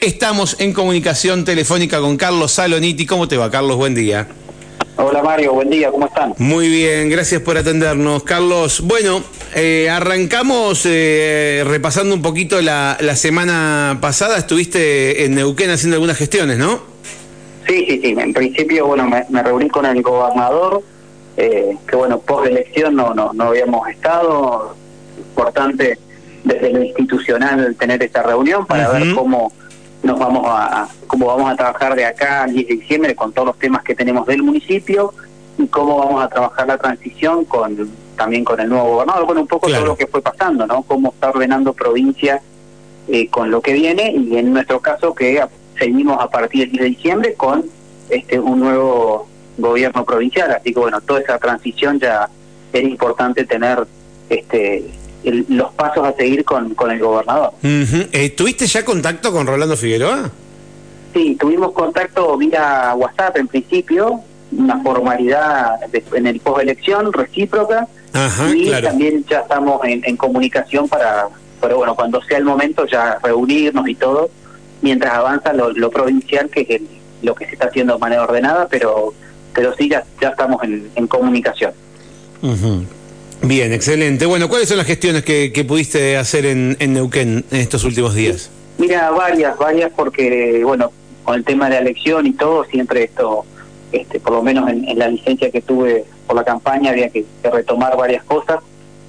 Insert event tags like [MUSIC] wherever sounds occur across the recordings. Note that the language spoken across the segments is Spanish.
Estamos en comunicación telefónica con Carlos Saloniti. ¿Cómo te va, Carlos? Buen día. Hola Mario, buen día, ¿cómo están? Muy bien, gracias por atendernos. Carlos, bueno, eh, arrancamos eh, repasando un poquito la, semana pasada. Estuviste en Neuquén haciendo algunas gestiones, ¿no? Sí, sí, sí. En principio, bueno, me, reuní con el gobernador, eh, que bueno, post elección no, no, no habíamos estado. Importante desde lo institucional tener esta reunión para ver cómo nos vamos a, cómo vamos a trabajar de acá al 10 de diciembre con todos los temas que tenemos del municipio y cómo vamos a trabajar la transición con también con el nuevo gobernador, bueno, un poco todo lo que fue pasando, ¿no? Cómo está ordenando provincia eh, con lo que viene y en nuestro caso que seguimos a partir del 10 de diciembre con este un nuevo gobierno provincial, así que bueno, toda esa transición ya era importante tener este los pasos a seguir con, con el gobernador. Eh, ¿Tuviste ya contacto con Rolando Figueroa? Sí, tuvimos contacto vía WhatsApp en principio, una formalidad en el post-elección recíproca, y también ya estamos en, comunicación para, pero bueno, cuando sea el momento ya reunirnos y todo, mientras avanza lo, provincial, que es lo que se está haciendo de manera ordenada, pero pero sí, ya, ya estamos en, comunicación. Bien, excelente. Bueno, ¿cuáles son las gestiones que, pudiste hacer en, Neuquén en estos últimos días? Mira, varias, varias, porque, bueno, con el tema de la elección y todo, siempre esto, este, por lo menos en, la licencia que tuve por la campaña, había que, retomar varias cosas.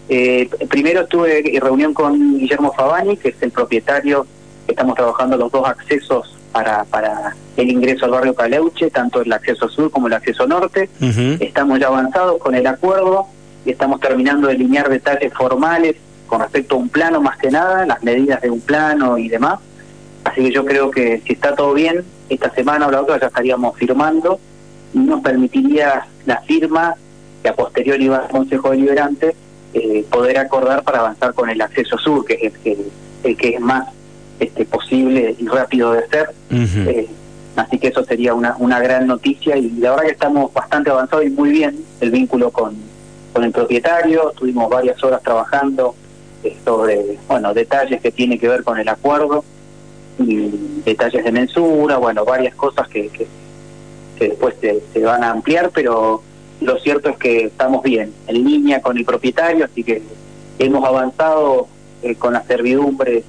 Eh, primero estuve en reunión con Guillermo Fabani, que es el propietario, estamos trabajando los dos accesos para, para el ingreso al barrio Caleuche, tanto el acceso sur como el acceso norte. Estamos ya avanzados con el acuerdo y estamos terminando de delinear detalles formales con respecto a un plano más que nada, las medidas de un plano y demás. Así que yo creo que si está todo bien, esta semana o la otra ya estaríamos firmando y nos permitiría la firma que a posteriori va al Consejo Deliberante eh, poder acordar para avanzar con el acceso sur, que es el que, es más este, posible y rápido de hacer. Eh, así que eso sería una, una gran noticia y la verdad que estamos bastante avanzados y muy bien el vínculo con, con el propietario, estuvimos varias horas trabajando eh, sobre bueno detalles que tienen que ver con el acuerdo y detalles de mensura, bueno, varias cosas que, que, después se, van a ampliar, pero lo cierto es que estamos bien, en línea con el propietario, así que hemos avanzado eh, con las servidumbres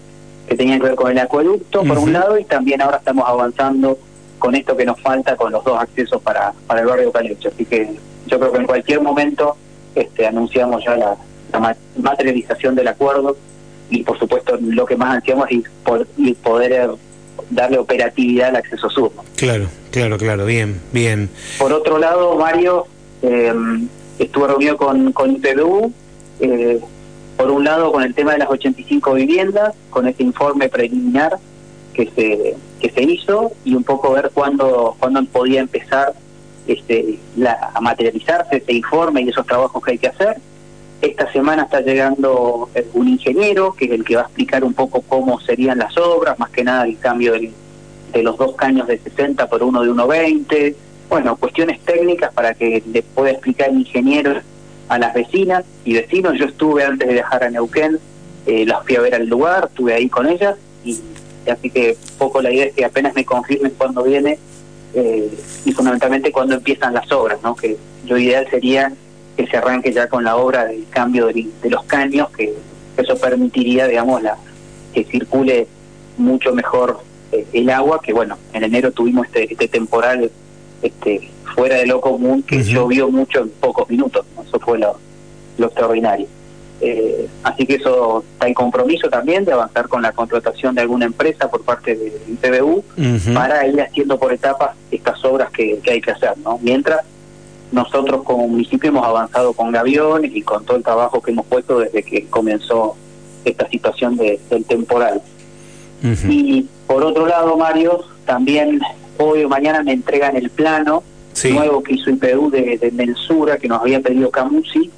que tenían que ver con el acueducto, por un lado, y también ahora estamos avanzando con esto que nos falta con los dos accesos para, para el barrio Calecho. Así que yo creo que en cualquier momento este, anunciamos ya la, materialización del acuerdo y por supuesto lo que más ansiamos es poder darle operatividad al acceso sur. Claro, claro, claro, bien, bien. Por otro lado, Mario, eh, estuve reunido con, con IPBU, eh, por un lado con el tema de las 85 viviendas, con ese informe preliminar que se, que se hizo y un poco ver cuándo, cuándo podía empezar este, la, a materializarse ese informe y esos trabajos que hay que hacer. Esta semana está llegando eh, un ingeniero, que es el que va a explicar un poco cómo serían las obras, más que nada el cambio de los dos caños de 60 por uno de 1,20. Bueno, cuestiones técnicas para que le pueda explicar el ingeniero a las vecinas y vecinos. Yo estuve antes de viajar a Neuquén, eh, las fui a ver al lugar, estuve ahí con ellas y así que un poco la idea es que apenas me confirmen cuando viene, eh, y fundamentalmente cuando empiezan las obras, ¿no? que lo ideal sería que se arranque ya con la obra del cambio de, los caños, que eso permitiría, digamos, la, que circule mucho mejor eh, el agua, que bueno, en enero tuvimos este, este temporal este, fuera de lo común, que llovió mucho en pocos minutos, eso fue lo, lo extraordinario. Eh, así que eso está en compromiso también de avanzar con la contratación de alguna empresa por parte del PBU para ir haciendo por etapas estas obras que, hay que hacer, ¿no? Mientras nosotros como municipio hemos avanzado con Gaviones y con todo el trabajo que hemos puesto desde que comenzó esta situación de, del temporal. Y por otro lado, Mario, también hoy o mañana me entregan el plano nuevo que hizo IPU de, de mensura que nos había pedido Camusi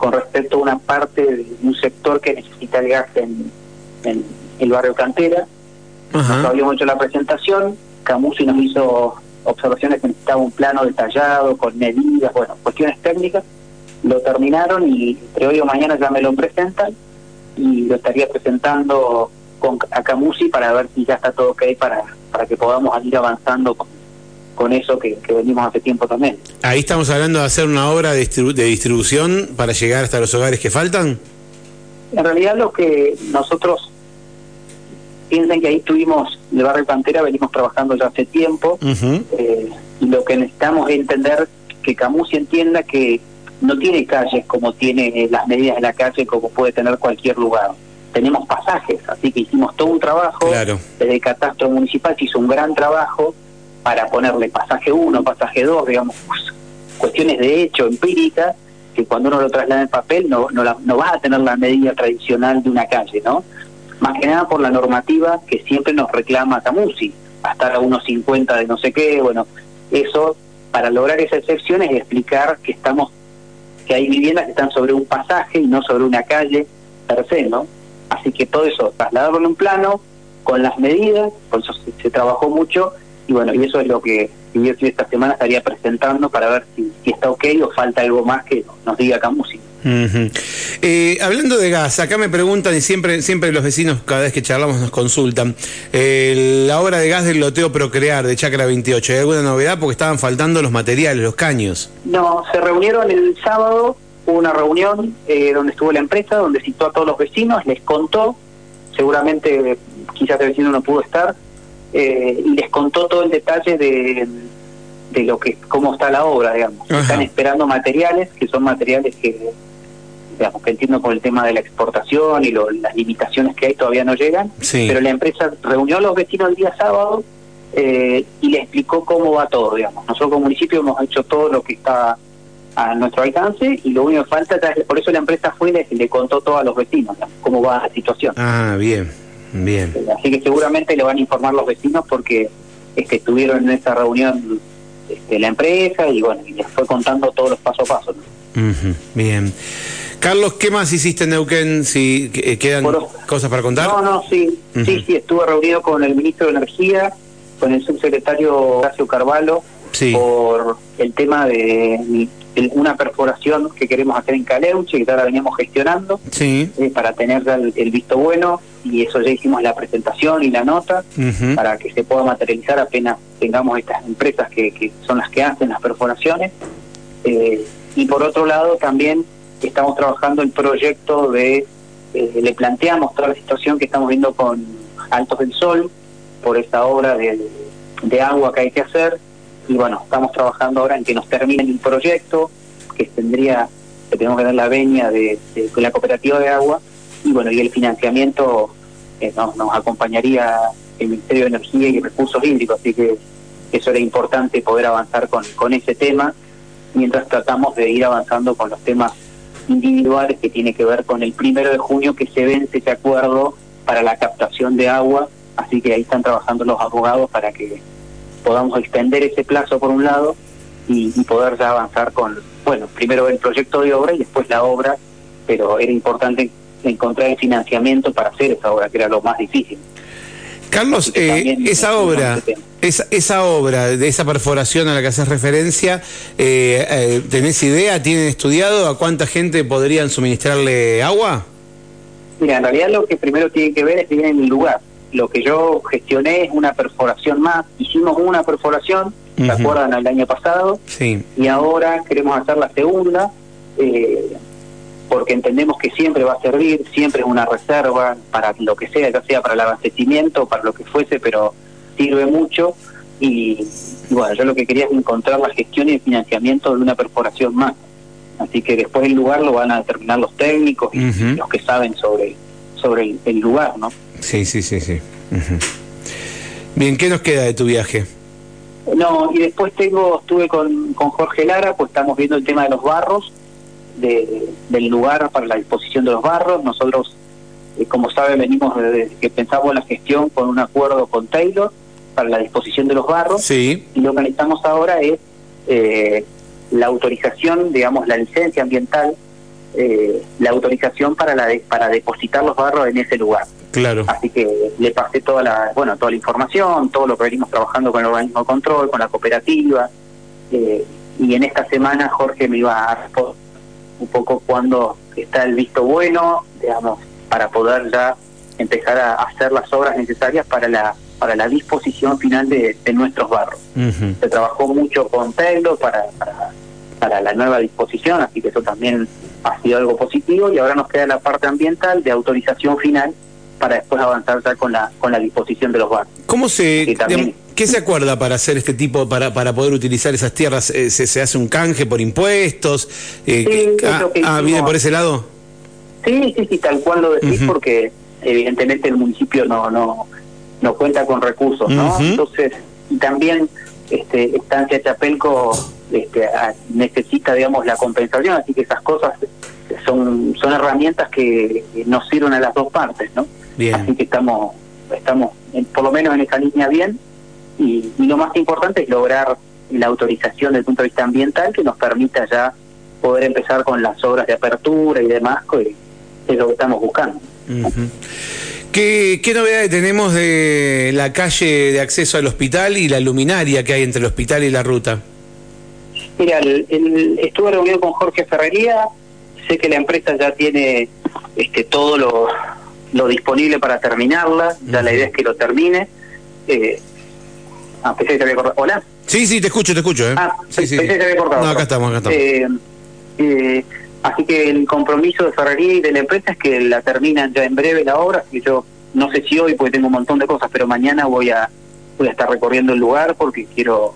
con respecto a una parte de un sector que necesita el gas en, el barrio Cantera. Nos habíamos hecho la presentación, Camusi nos hizo observaciones que necesitaba un plano detallado, con medidas, bueno, cuestiones técnicas. Lo terminaron y entre hoy o mañana ya me lo presentan y lo estaría presentando con Acamusi para ver si ya está todo ok para, para que podamos ir avanzando con, con eso que, venimos hace tiempo también. Ahí estamos hablando de hacer una obra de, distribución para llegar hasta los hogares que faltan. En realidad lo que nosotros piensan que ahí tuvimos, el barrio Pantera venimos trabajando ya hace tiempo eh, lo que necesitamos es entender que Camusi entienda que no tiene calles como tiene las medidas de la calle como puede tener cualquier lugar. Tenemos pasajes, así que hicimos todo un trabajo. Claro. Desde el catastro municipal se hizo un gran trabajo para ponerle pasaje 1, pasaje 2, digamos, cuestiones de hecho empíricas, que cuando uno lo traslada en papel no, no, no vas a tener la medida tradicional de una calle, ¿no? Más que nada por la normativa que siempre nos reclama Camusi, hasta a unos 50 de no sé qué, bueno, eso, para lograr esa excepción es explicar que estamos, que hay viviendas que están sobre un pasaje y no sobre una calle per se, ¿no? Así que todo eso, trasladarlo en un plano, con las medidas, por eso se trabajó mucho, y bueno, y eso es lo que yo esta semana estaría presentando para ver si, está ok o falta algo más que nos diga Camusi. Eh, hablando de gas, acá me preguntan y siempre, siempre los vecinos cada vez que charlamos nos consultan, eh, la obra de gas del loteo Procrear de Chacra 28, ¿hay alguna novedad? Porque estaban faltando los materiales, los caños. No, se reunieron el sábado, hubo una reunión eh, donde estuvo la empresa, donde citó a todos los vecinos, les contó, seguramente quizás el vecino no pudo estar, eh, y les contó todo el detalle de, de lo que cómo está la obra, digamos. Están esperando materiales, que son materiales que, digamos, que entiendo por el tema de la exportación y las limitaciones que hay todavía no llegan, pero la empresa reunió a los vecinos el día sábado eh, y le explicó cómo va todo, digamos. Nosotros como municipio hemos hecho todo lo que está a nuestro alcance y lo único que falta, por eso la empresa fue y le, contó todo a los vecinos cómo va la situación. Ah, bien. Bien. Así que seguramente le van a informar los vecinos porque que estuvieron en esa reunión este, la empresa y bueno, y les fue contando todos los pasos a paso. bien. Carlos, ¿qué más hiciste en Neuquén? Si eh, quedan cosas para contar. No, no, sí, sí, sí, estuve reunido con el ministro de Energía, con el subsecretario Horacio Carvalho, por el tema de una perforación que queremos hacer en Caleuche, que ya la veníamos gestionando, sí. Eh, para tener el, visto bueno, y eso ya hicimos la presentación y la nota, para que se pueda materializar apenas tengamos estas empresas que, que son las que hacen las perforaciones. Eh, y por otro lado también estamos trabajando el proyecto de, eh, le planteamos toda la situación que estamos viendo con Altos del Sol, por esta obra de, de agua que hay que hacer, y bueno, estamos trabajando ahora en que nos termine el proyecto, que tendría, que tenemos que dar la veña de, la cooperativa de agua, y bueno, y el financiamiento eh, nos, acompañaría el Ministerio de Energía y Recursos Hídricos, así que eso era importante poder avanzar con, con ese tema, mientras tratamos de ir avanzando con los temas individuales que tiene que ver con el primero de junio que se vence ese acuerdo para la captación de agua, así que ahí están trabajando los abogados para que podamos extender ese plazo por un lado y, poder ya avanzar con, bueno, primero el proyecto de obra y después la obra, pero era importante encontrar el financiamiento para hacer esa obra, que era lo más difícil. Carlos, eh, esa obra, esa, esa obra de esa perforación a la que haces referencia, eh, eh, ¿tenés idea, tienen estudiado a cuánta gente podrían suministrarle agua? Mira, en realidad lo que primero tiene que ver es bien en el lugar lo que yo gestioné es una perforación más. Hicimos una perforación, ¿se acuerdan? El año pasado. Sí. Y ahora queremos hacer la segunda, eh, porque entendemos que siempre va a servir, siempre es una reserva para lo que sea, ya sea para el abastecimiento, para lo que fuese, pero sirve mucho. Y, bueno, yo lo que quería es encontrar la gestión y el financiamiento de una perforación más. Así que después el lugar lo van a determinar los técnicos y los que saben sobre, sobre el lugar, ¿no? Sí, sí, sí, sí. Bien, ¿qué nos queda de tu viaje? No, y después tengo, estuve con, con Jorge Lara, pues estamos viendo el tema de los barros, de, del lugar para la disposición de los barros. Nosotros, eh, como saben, venimos desde que pensamos la gestión con un acuerdo con Taylor para la disposición de los barros. Sí. Y lo que necesitamos ahora es eh, la autorización, digamos, la licencia ambiental, eh, la autorización para, la para depositar los barros en ese lugar. Claro. Así que le pasé toda la, bueno, toda la información, todo lo que venimos trabajando con el organismo de control, con la cooperativa. Eh, y en esta semana Jorge me iba a responder un poco cuando está el visto bueno, digamos, para poder ya empezar a hacer las obras necesarias para la para la disposición final de, nuestros barros. Se trabajó mucho con Taylor para, para, para la nueva disposición, así que eso también ha sido algo positivo y ahora nos queda la parte ambiental de autorización final para después avanzar ya con la con la disposición de los barrios. ¿Cómo se qué se acuerda para hacer este tipo para para poder utilizar esas tierras? Eh, ¿Se, se hace un canje por impuestos? Eh, ah, ah viene por ese lado. Sí, sí, sí, tal cual lo decís porque evidentemente el municipio no no no cuenta con recursos, ¿no? Entonces, y también este Estancia Chapelco este, necesita, digamos, la compensación, así que esas cosas son son herramientas que nos sirven a las dos partes, ¿no? Así que estamos estamos por lo menos en esa línea bien y, lo más importante es lograr la autorización desde el punto de vista ambiental que nos permita ya poder empezar con las obras de apertura y demás, que es lo que estamos buscando. ¿Qué, ¿Qué, novedades tenemos de la calle de acceso al hospital y la luminaria que hay entre el hospital y la ruta? Mira, el, estuve reunido con Jorge Ferrería, sé que la empresa ya tiene este, todo lo, lo disponible para terminarla, ya la idea es que lo termine. Eh, ah, pensé que te había cortado. ¿Hola? Sí, sí, te escucho, te escucho. ¿eh? Ah, sí, sí. pensé que te había cortado. No, acá estamos, acá estamos. Eh, eh, así que el compromiso de Ferrería y de la empresa es que la terminan ya en breve la obra, y yo no sé si hoy porque tengo un montón de cosas, pero mañana voy a voy a estar recorriendo el lugar porque quiero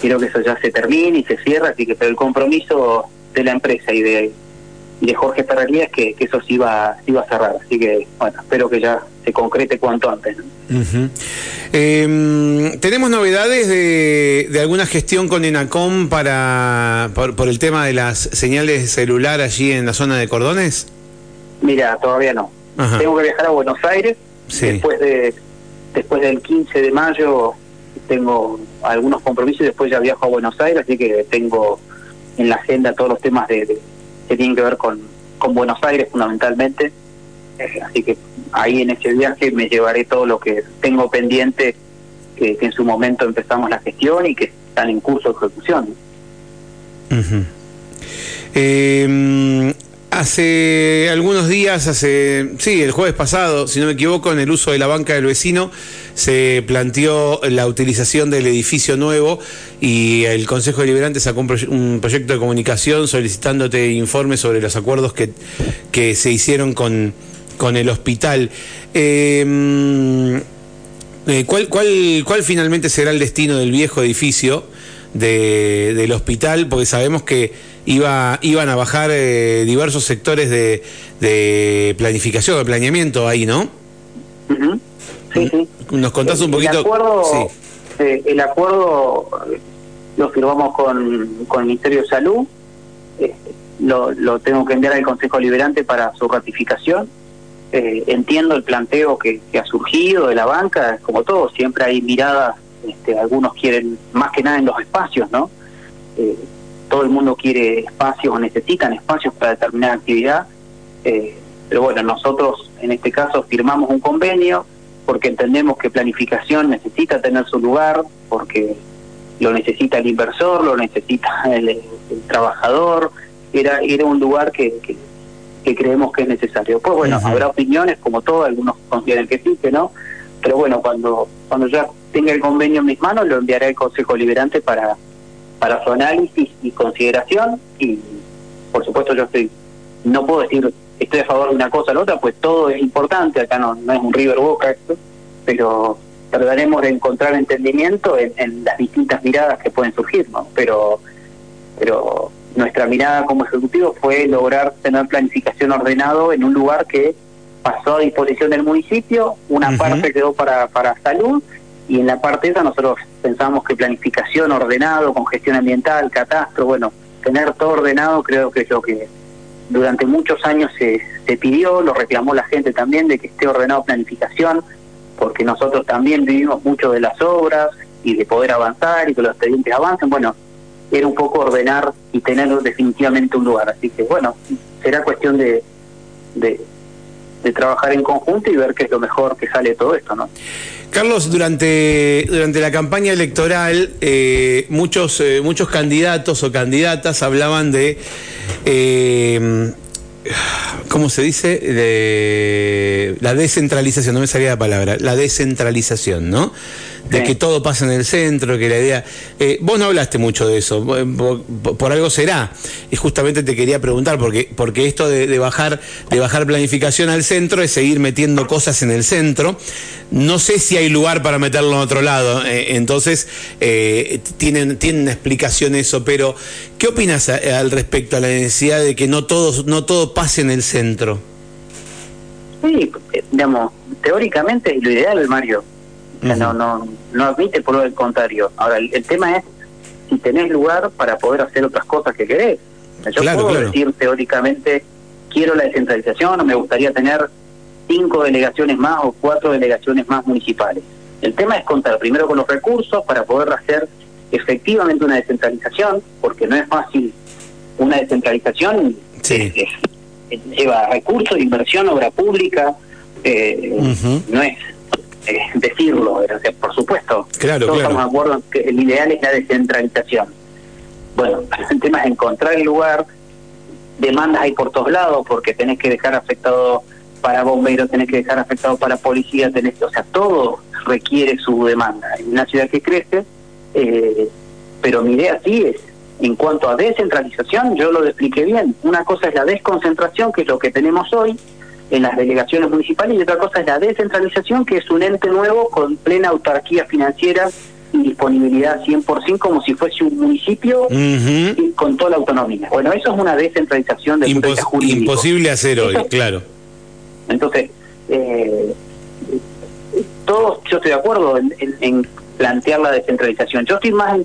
quiero que eso ya se termine y se cierre, así que pero el compromiso de la empresa y de, de Jorge Ferrería es que, eso se iba, iba a cerrar, así que bueno, espero que ya se concrete cuanto antes. Em, ¿Tenemos novedades de, de, alguna gestión con ENACOM para, por, el tema de las señales celular allí en la zona de Cordones? Mira, todavía no. Tengo que viajar a Buenos Aires después de después del 15 de mayo tengo algunos compromisos y después ya viajo a Buenos Aires, así que tengo en la agenda todos los temas de, que tienen que ver con, con Buenos Aires fundamentalmente. Eh, así que ahí en ese viaje me llevaré todo lo que tengo pendiente, que, en su momento empezamos la gestión y que están en curso de ejecución. Hace algunos días, hace, sí, el jueves pasado, si no me equivoco, en el uso de la banca del vecino se planteó la utilización del edificio nuevo y el Consejo Deliberante sacó un, proyecto de comunicación solicitándote informes sobre los acuerdos que, que se hicieron con, con el hospital. Em, eh, ¿cuál, cuál, ¿Cuál finalmente será el destino del viejo edificio de, del hospital? Porque sabemos que iba, iban a bajar eh, diversos sectores de, de, planificación, de planeamiento ahí, ¿no? Sí, sí. ¿Nos contás un poquito? El acuerdo, eh, el acuerdo eh, lo firmamos con, con el Ministerio de Salud, lo, lo tengo que enviar al Consejo Liberante para su ratificación. entiendo el planteo que, que, ha surgido de la banca, como todo, siempre hay miradas, este, algunos quieren más que nada en los espacios, ¿no? todo el mundo quiere espacios o necesitan espacios para determinada actividad, eh, pero bueno, nosotros en este caso firmamos un convenio porque entendemos que planificación necesita tener su lugar, porque lo necesita el inversor, lo necesita [LAUGHS] el, trabajador, era, era un lugar que, que, creemos que es necesario. Pues bueno, habrá opiniones como todo, algunos consideran que sí, que no, pero bueno, cuando, cuando ya tenga el convenio en mis manos lo enviaré al Consejo Liberante para para su análisis y consideración. Y por supuesto yo estoy no puedo decir estoy a favor de una cosa o la otra pues todo es importante acá no, no es un river boca esto pero trataremos de encontrar entendimiento en, las distintas miradas que pueden surgir no pero pero nuestra mirada como ejecutivo fue lograr tener planificación ordenado en un lugar que pasó a disposición del municipio una parte quedó para para salud y en la parte esa nosotros pensamos que planificación ordenado, con gestión ambiental, catastro, bueno, tener todo ordenado creo que es lo que durante muchos años se, se pidió, lo reclamó la gente también de que esté ordenado planificación, porque nosotros también vivimos mucho de las obras y de poder avanzar y que los expedientes avancen, bueno, era un poco ordenar y tener definitivamente un lugar, así que bueno, será cuestión de, de, de trabajar en conjunto y ver qué es lo mejor que sale de todo esto, ¿no? Carlos, durante, durante la campaña electoral, eh, muchos, eh, muchos candidatos o candidatas hablaban de eh, ¿cómo se dice? De la descentralización, no me salía la palabra, la descentralización, ¿no? De que todo pasa en el centro, que la idea... Eh, vos no hablaste mucho de eso, por, algo será. Y justamente te quería preguntar, porque, porque esto de, bajar, de bajar planificación al centro es seguir metiendo cosas en el centro. No sé si hay lugar para meterlo en otro lado, eh, entonces eh, tienen, tienen una explicación eso, pero ¿qué opinas al respecto a la necesidad de que no todo, no todo pase en el centro? Sí, digamos, teóricamente es lo ideal, Mario no, no, no admite por lo contrario. Ahora, el, tema es si tenés lugar para poder hacer otras cosas que querés. Yo puedo decir teóricamente, quiero la descentralización o me gustaría tener cinco delegaciones más o cuatro delegaciones más municipales. El tema es contar primero con los recursos para poder hacer efectivamente una descentralización, porque no es fácil una descentralización, lleva recursos, inversión, obra pública, eh, no es eh, decirlo, por supuesto. Claro, Todos estamos de acuerdo que el ideal es la descentralización. Bueno, [LAUGHS] el tema es encontrar el lugar, demandas hay por todos lados, porque tenés que dejar afectado para bomberos, tenés que dejar afectado para policía, tenés, o sea, todo requiere su demanda. En una ciudad que crece, eh, pero mi idea sí es, en cuanto a descentralización, yo lo expliqué bien. Una cosa es la desconcentración, que es lo que tenemos hoy, en las delegaciones municipales y otra cosa es la descentralización, que es un ente nuevo con plena autarquía financiera y disponibilidad 100% como si fuese un municipio y con toda la autonomía. Bueno, eso es una descentralización de Imposible hacer hoy, claro. Entonces, eh, todos, yo estoy de acuerdo en, en plantear la descentralización. Yo estoy más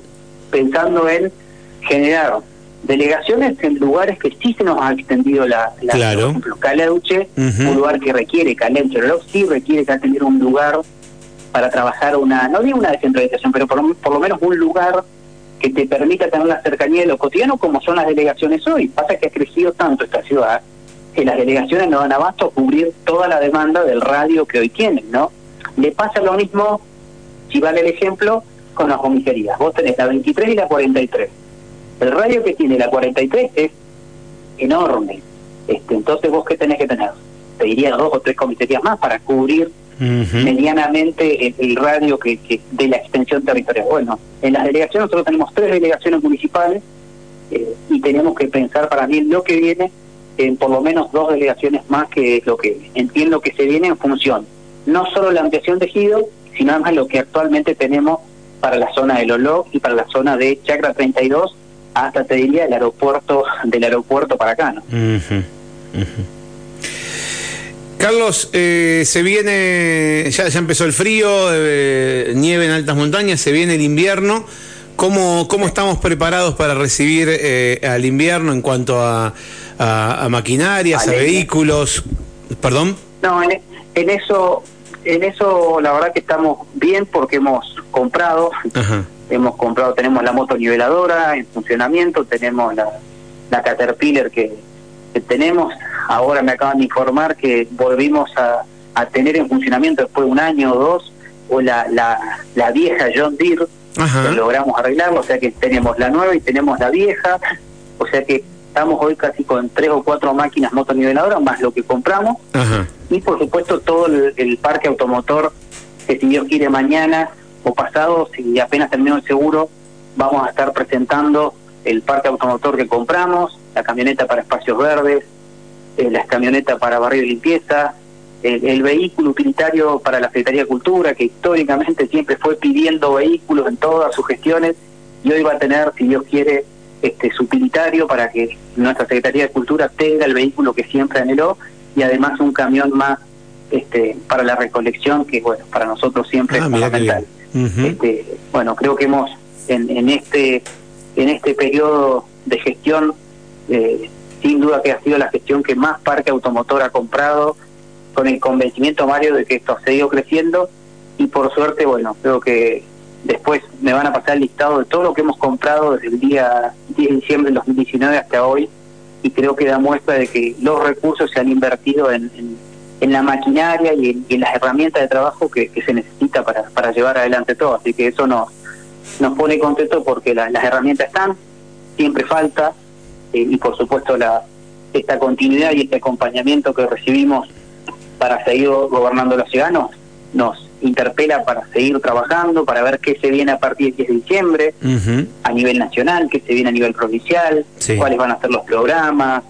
pensando en generar delegaciones en lugares que sí se nos ha extendido la, la claro. por ejemplo, Caleuche, un lugar que requiere, Caleuche, sí requiere tener un lugar para trabajar una, no digo una descentralización, pero por, por, lo menos un lugar que te permita tener la cercanía de lo cotidiano como son las delegaciones hoy. Pasa que ha crecido tanto esta ciudad que las delegaciones no dan abasto a cubrir toda la demanda del radio que hoy tienen, ¿no? Le pasa lo mismo, si vale el ejemplo, con las comisarías. Vos tenés la 23 y la 43 el radio que tiene la 43 es enorme. Este, entonces vos qué tenés que tener? Te diría dos o tres comisarías más para cubrir medianamente el, radio que, de la extensión territorial. Bueno, en las delegaciones nosotros tenemos tres delegaciones municipales eh, y tenemos que pensar para mí lo que viene en por lo menos dos delegaciones más que es lo que entiendo que se viene en función no solo la ampliación de Gido, sino además lo que actualmente tenemos para la zona de Lolo y para la zona de Chacra 32 hasta te diría el aeropuerto del aeropuerto para acá, ¿no? Carlos, eh, se viene, ya, ya empezó el frío, eh, nieve en altas montañas, se viene el invierno. ¿Cómo, cómo estamos preparados para recibir eh, al invierno en cuanto a, a, maquinarias, a vehículos? ¿Perdón? No, en, en, eso, en eso la verdad que estamos bien porque hemos comprado. Ajá hemos comprado, tenemos la moto niveladora en funcionamiento, tenemos la, la Caterpillar que, tenemos, ahora me acaban de informar que volvimos a, a, tener en funcionamiento después de un año o dos, o la, la, la vieja John Deere, que logramos arreglarlo, o sea que tenemos la nueva y tenemos la vieja, o sea que estamos hoy casi con tres o cuatro máquinas motoniveladoras, más lo que compramos, y por supuesto todo el, el parque automotor que si Dios quiere mañana o pasado, si apenas terminó el seguro, vamos a estar presentando el parque automotor que compramos, la camioneta para espacios verdes, eh, las camionetas para barrio y limpieza, el, vehículo utilitario para la Secretaría de Cultura, que históricamente siempre fue pidiendo vehículos en todas sus gestiones, y hoy va a tener, si Dios quiere, este su utilitario para que nuestra Secretaría de Cultura tenga el vehículo que siempre anheló y además un camión más este para la recolección que bueno para nosotros siempre es este, bueno, creo que hemos en, en este en este periodo de gestión, eh, sin duda que ha sido la gestión que más parque automotor ha comprado, con el convencimiento, Mario, de que esto ha seguido creciendo. Y por suerte, bueno, creo que después me van a pasar el listado de todo lo que hemos comprado desde el día 10 de diciembre del 2019 hasta hoy. Y creo que da muestra de que los recursos se han invertido en la maquinaria y en, las herramientas de trabajo que, se necesita para, para llevar adelante todo. Así que eso nos, nos pone contento porque las herramientas están, siempre falta, eh, y por supuesto la, esta continuidad y este acompañamiento que recibimos para seguir gobernando los ciudadanos nos interpela para seguir trabajando, para ver qué se viene a partir del 10 de diciembre a nivel nacional, qué se viene a nivel provincial, cuáles van a ser los programas,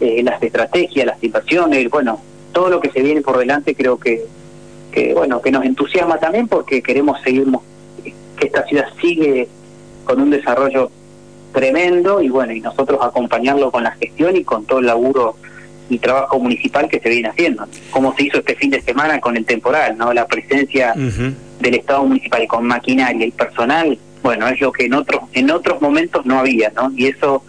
eh, las estrategias, las inversiones, bueno, todo lo que se viene por delante creo que, que bueno, que nos entusiasma también porque queremos seguir que esta ciudad sigue con un desarrollo tremendo y bueno, y nosotros acompañarlo con la gestión y con todo el laburo y trabajo municipal que se viene haciendo, como se hizo este fin de semana con el temporal, ¿no? La presencia del Estado municipal con maquinaria y personal, bueno, es lo que en otros en otros momentos no había, ¿no? Y eso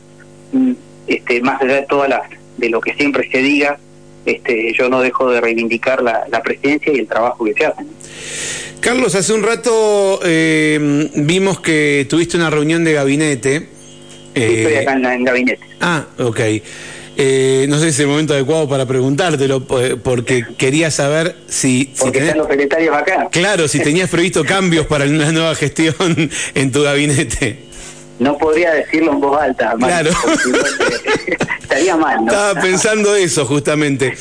mm, este más allá de todas las de lo que siempre se diga, este yo no dejo de reivindicar la, la presencia y el trabajo que se hace. Carlos, hace un rato eh, vimos que tuviste una reunión de gabinete. Sí, estoy acá en, en gabinete. Ah, ok. Eh, no sé si es el momento adecuado para preguntártelo, porque quería saber si... Porque si están los secretarios acá. Claro, si tenías previsto cambios para una nueva gestión en tu gabinete. No podría decirlo en voz alta, Claro. [LAUGHS] estaría mal, ¿no? Estaba pensando eso, justamente.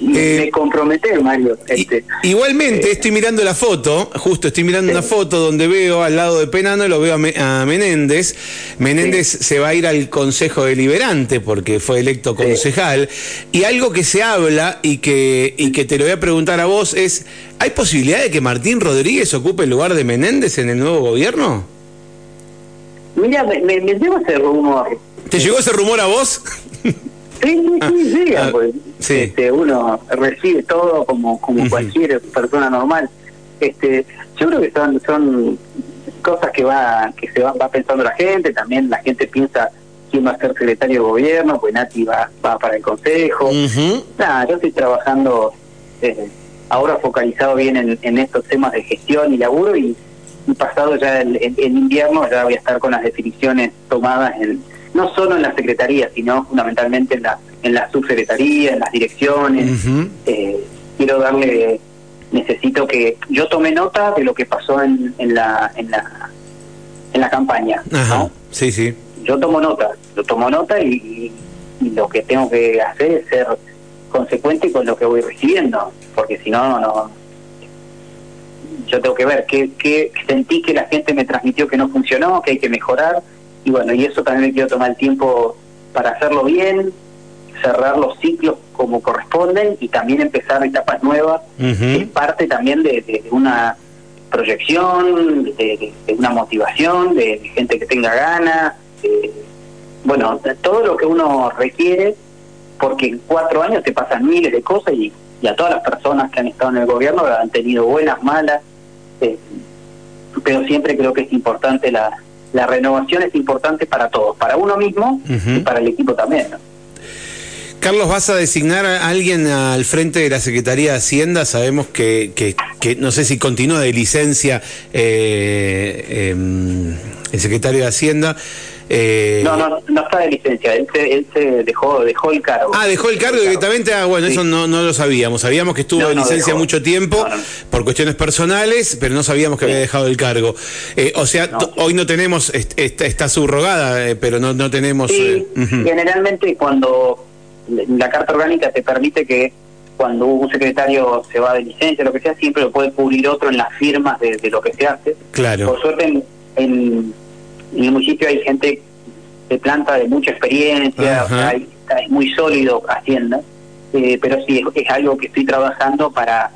Me eh, comprometer, Mario. Este, igualmente, eh, estoy mirando la foto, justo estoy mirando una foto donde veo al lado de Penano, lo veo a, Menéndez. Menéndez se va a ir al Consejo Deliberante porque fue electo concejal. Y algo que se habla y que, y que te lo voy a preguntar a vos es, ¿hay posibilidad de que Martín Rodríguez ocupe el lugar de Menéndez en el nuevo gobierno? Mira, me, me, llegó ese rumor. ¿Te llegó ese rumor a vos? Sí, sí, sí, ah, ah, pues. Este, uno recibe todo como, como cualquier persona normal. Este, yo creo que son, son cosas que va que se va, va pensando la gente, también la gente piensa quién va a ser secretario de gobierno, pues Nati va, va para el consejo. Nada, yo estoy trabajando eh, ahora focalizado bien en, en estos temas de gestión y laburo y pasado ya el, invierno ya voy a estar con las definiciones tomadas en, no solo en la secretaría, sino fundamentalmente en la, en la subsecretaría, en las direcciones. Eh, quiero darle, necesito que yo tome nota de lo que pasó en, en la en la en la campaña. Sí, sí. Yo tomo nota, yo tomo nota y, lo que tengo que hacer es ser consecuente con lo que voy recibiendo, porque si no, no yo tengo que ver qué, sentí que la gente me transmitió que no funcionó, que hay que mejorar, y bueno, y eso también me quiero tomar el tiempo para hacerlo bien, cerrar los ciclos como corresponden y también empezar etapas nuevas, es parte también de, una proyección, de, una motivación, de, gente que tenga ganas, bueno, todo lo que uno requiere, porque en cuatro años te pasan miles de cosas y, y a todas las personas que han estado en el gobierno han tenido buenas, malas, este, pero siempre creo que es importante la, la renovación es importante para todos, para uno mismo y para el equipo también. Carlos, ¿vas a designar a alguien al frente de la Secretaría de Hacienda? Sabemos que, que, que no sé si continúa de licencia eh, em, el secretario de Hacienda. Eh, no, no, no está de licencia, él se, dejó, dejó el cargo. Ah, dejó el cargo directamente, ah, bueno, eso no, no lo sabíamos. Sabíamos que estuvo de licencia mucho tiempo por cuestiones personales, pero no sabíamos que había dejado el cargo. Eh, o sea, hoy no tenemos, está, está subrogada, eh, pero no, no tenemos... Sí, generalmente cuando la Carta Orgánica te permite que cuando un secretario se va de licencia, lo que sea, siempre lo puede cubrir otro en las firmas de, lo que se hace. Claro. Por suerte, en en el municipio hay gente de planta de mucha experiencia, es muy sólido Hacienda, eh, pero sí es, algo que estoy trabajando para,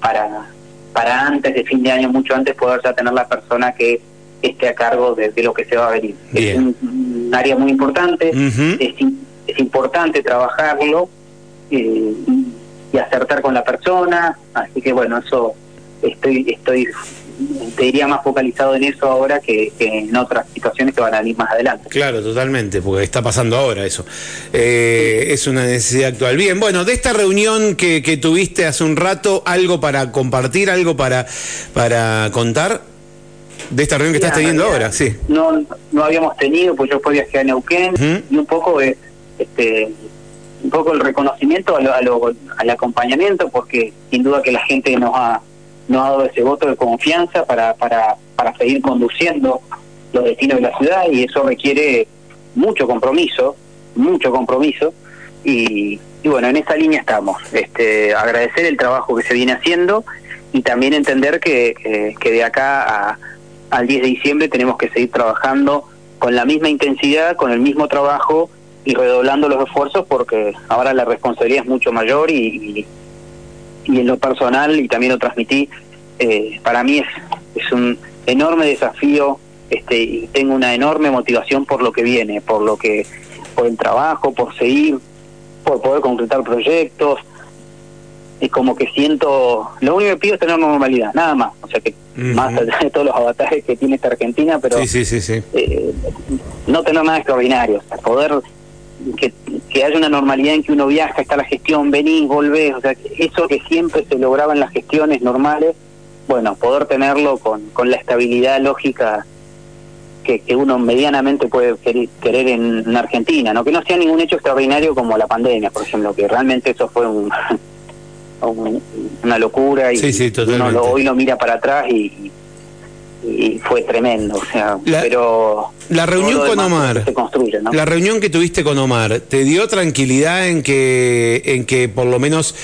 para, para antes de fin de año, mucho antes, poder ya tener la persona que esté a cargo de, lo que se va a venir. Es un, área muy importante, es, es, importante trabajarlo eh, y acertar con la persona, así que bueno, eso estoy estoy te diría más focalizado en eso ahora que, en otras situaciones que van a venir más adelante. Claro, totalmente, porque está pasando ahora eso. Eh, es una necesidad actual. Bien, bueno, de esta reunión que, tuviste hace un rato, ¿algo para compartir, algo para, para contar? De esta reunión que estás teniendo ahora, sí. No, no habíamos tenido, pues yo fui viajar a Neuquén y un poco es, este, un poco el reconocimiento al acompañamiento, porque sin duda que la gente nos ha nos ha dado ese voto de confianza para, para, para seguir conduciendo los destinos de la ciudad y eso requiere mucho compromiso, mucho compromiso. y, bueno, en esa línea estamos. Este, agradecer el trabajo que se viene haciendo y también entender que, que de acá a, al 10 de diciembre tenemos que seguir trabajando con la misma intensidad, con el mismo trabajo y redoblando los esfuerzos porque ahora la responsabilidad es mucho mayor y, y, en lo personal, y también lo transmití, eh, para mí es, es un enorme desafío este, y tengo una enorme motivación por lo que viene, por lo que, por el trabajo, por seguir, por poder concretar proyectos, y como que siento, lo único que pido es tener normalidad, nada más, o sea que más allá de todos los avatares que tiene esta Argentina, pero sí, sí, sí, eh, no tener nada extraordinario, o sea, poder que, que, haya una normalidad en que uno viaja, está la gestión, venís, volvés, o sea, eso que siempre se lograba en las gestiones normales, bueno, poder tenerlo con, con la estabilidad lógica que, que uno medianamente puede querer, en, Argentina, no que no sea ningún hecho extraordinario como la pandemia, por ejemplo, que realmente eso fue un [LAUGHS] una locura y uno hoy lo mira para atrás y, y fue tremendo, o sea, pero la reunión con Omar, se construye, la reunión que tuviste con Omar, ¿te dio tranquilidad en que, en que por lo menos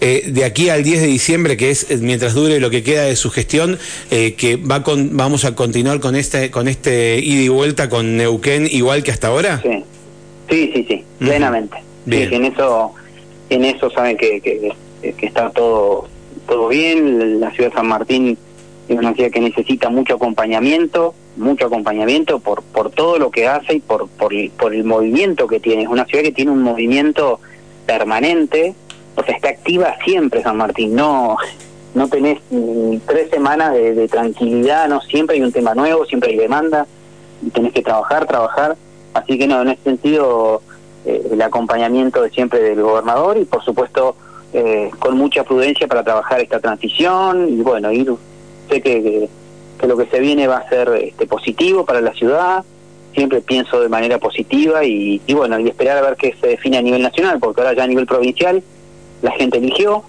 eh, de aquí al 10 de diciembre, que es mientras dure lo que queda de su gestión, eh, que va con, vamos a continuar con este, con este ida y vuelta con Neuquén igual que hasta ahora? Sí, sí, sí, sí plenamente. en eso, en eso saben que, que eh, que está todo todo bien. La ciudad de San Martín es una ciudad que necesita mucho acompañamiento, mucho acompañamiento por por todo lo que hace y por por, el movimiento que tiene. Es una ciudad que tiene un movimiento permanente, o sea, está activa siempre San Martín. No no tenés tres semanas de, tranquilidad, no siempre hay un tema nuevo, siempre hay demanda y tenés que trabajar, trabajar. Así que no, en ese sentido eh, el acompañamiento de siempre del gobernador y por supuesto eh, con mucha prudencia para trabajar esta transición y bueno, ir, sé que, que, lo que se viene va a ser este, positivo para la ciudad, siempre pienso de manera positiva y, y bueno, y esperar a ver qué se define a nivel nacional, porque ahora ya a nivel provincial la gente eligió,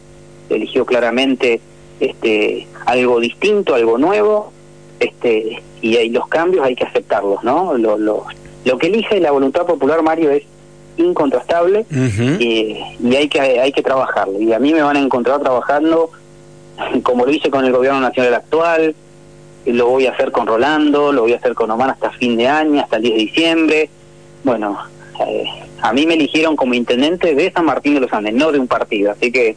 eligió claramente este algo distinto, algo nuevo, este y, y los cambios hay que aceptarlos, ¿no? Lo, lo, lo que elige la voluntad popular, Mario, es incontrastable y, hay que hay que trabajarlo. Y a mí me van a encontrar trabajando como lo hice con el gobierno nacional actual, lo voy a hacer con Rolando, lo voy a hacer con Omar hasta fin de año, hasta el 10 de diciembre. Bueno, eh, a mí me eligieron como intendente de San Martín de los Andes, no de un partido. Así que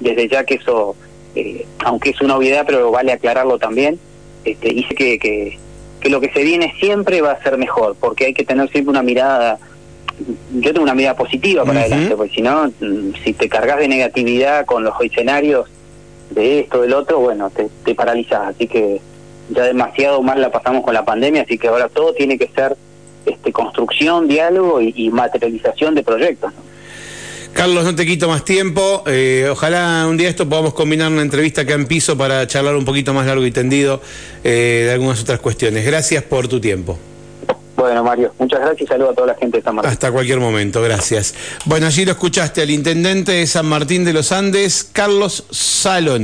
desde ya que eso, eh, aunque es una obviedad, pero vale aclararlo también, este, hice que, que, que lo que se viene siempre va a ser mejor, porque hay que tener siempre una mirada yo tengo una mirada positiva para adelante, porque si no, mm, si te cargas de negatividad con los escenarios de esto, del otro, bueno, te, te paralizas. Así que ya demasiado mal la pasamos con la pandemia, así que ahora todo tiene que ser este, construcción, diálogo y, materialización de proyectos. Carlos, no te quito más tiempo. Eh, ojalá un día esto podamos combinar una entrevista acá en piso para charlar un poquito más largo y tendido eh, de algunas otras cuestiones. Gracias por tu tiempo. Bueno, Mario, muchas gracias y saludo a toda la gente de San Martín. Hasta cualquier momento, gracias. Bueno, allí lo escuchaste al intendente de San Martín de los Andes, Carlos Saloni.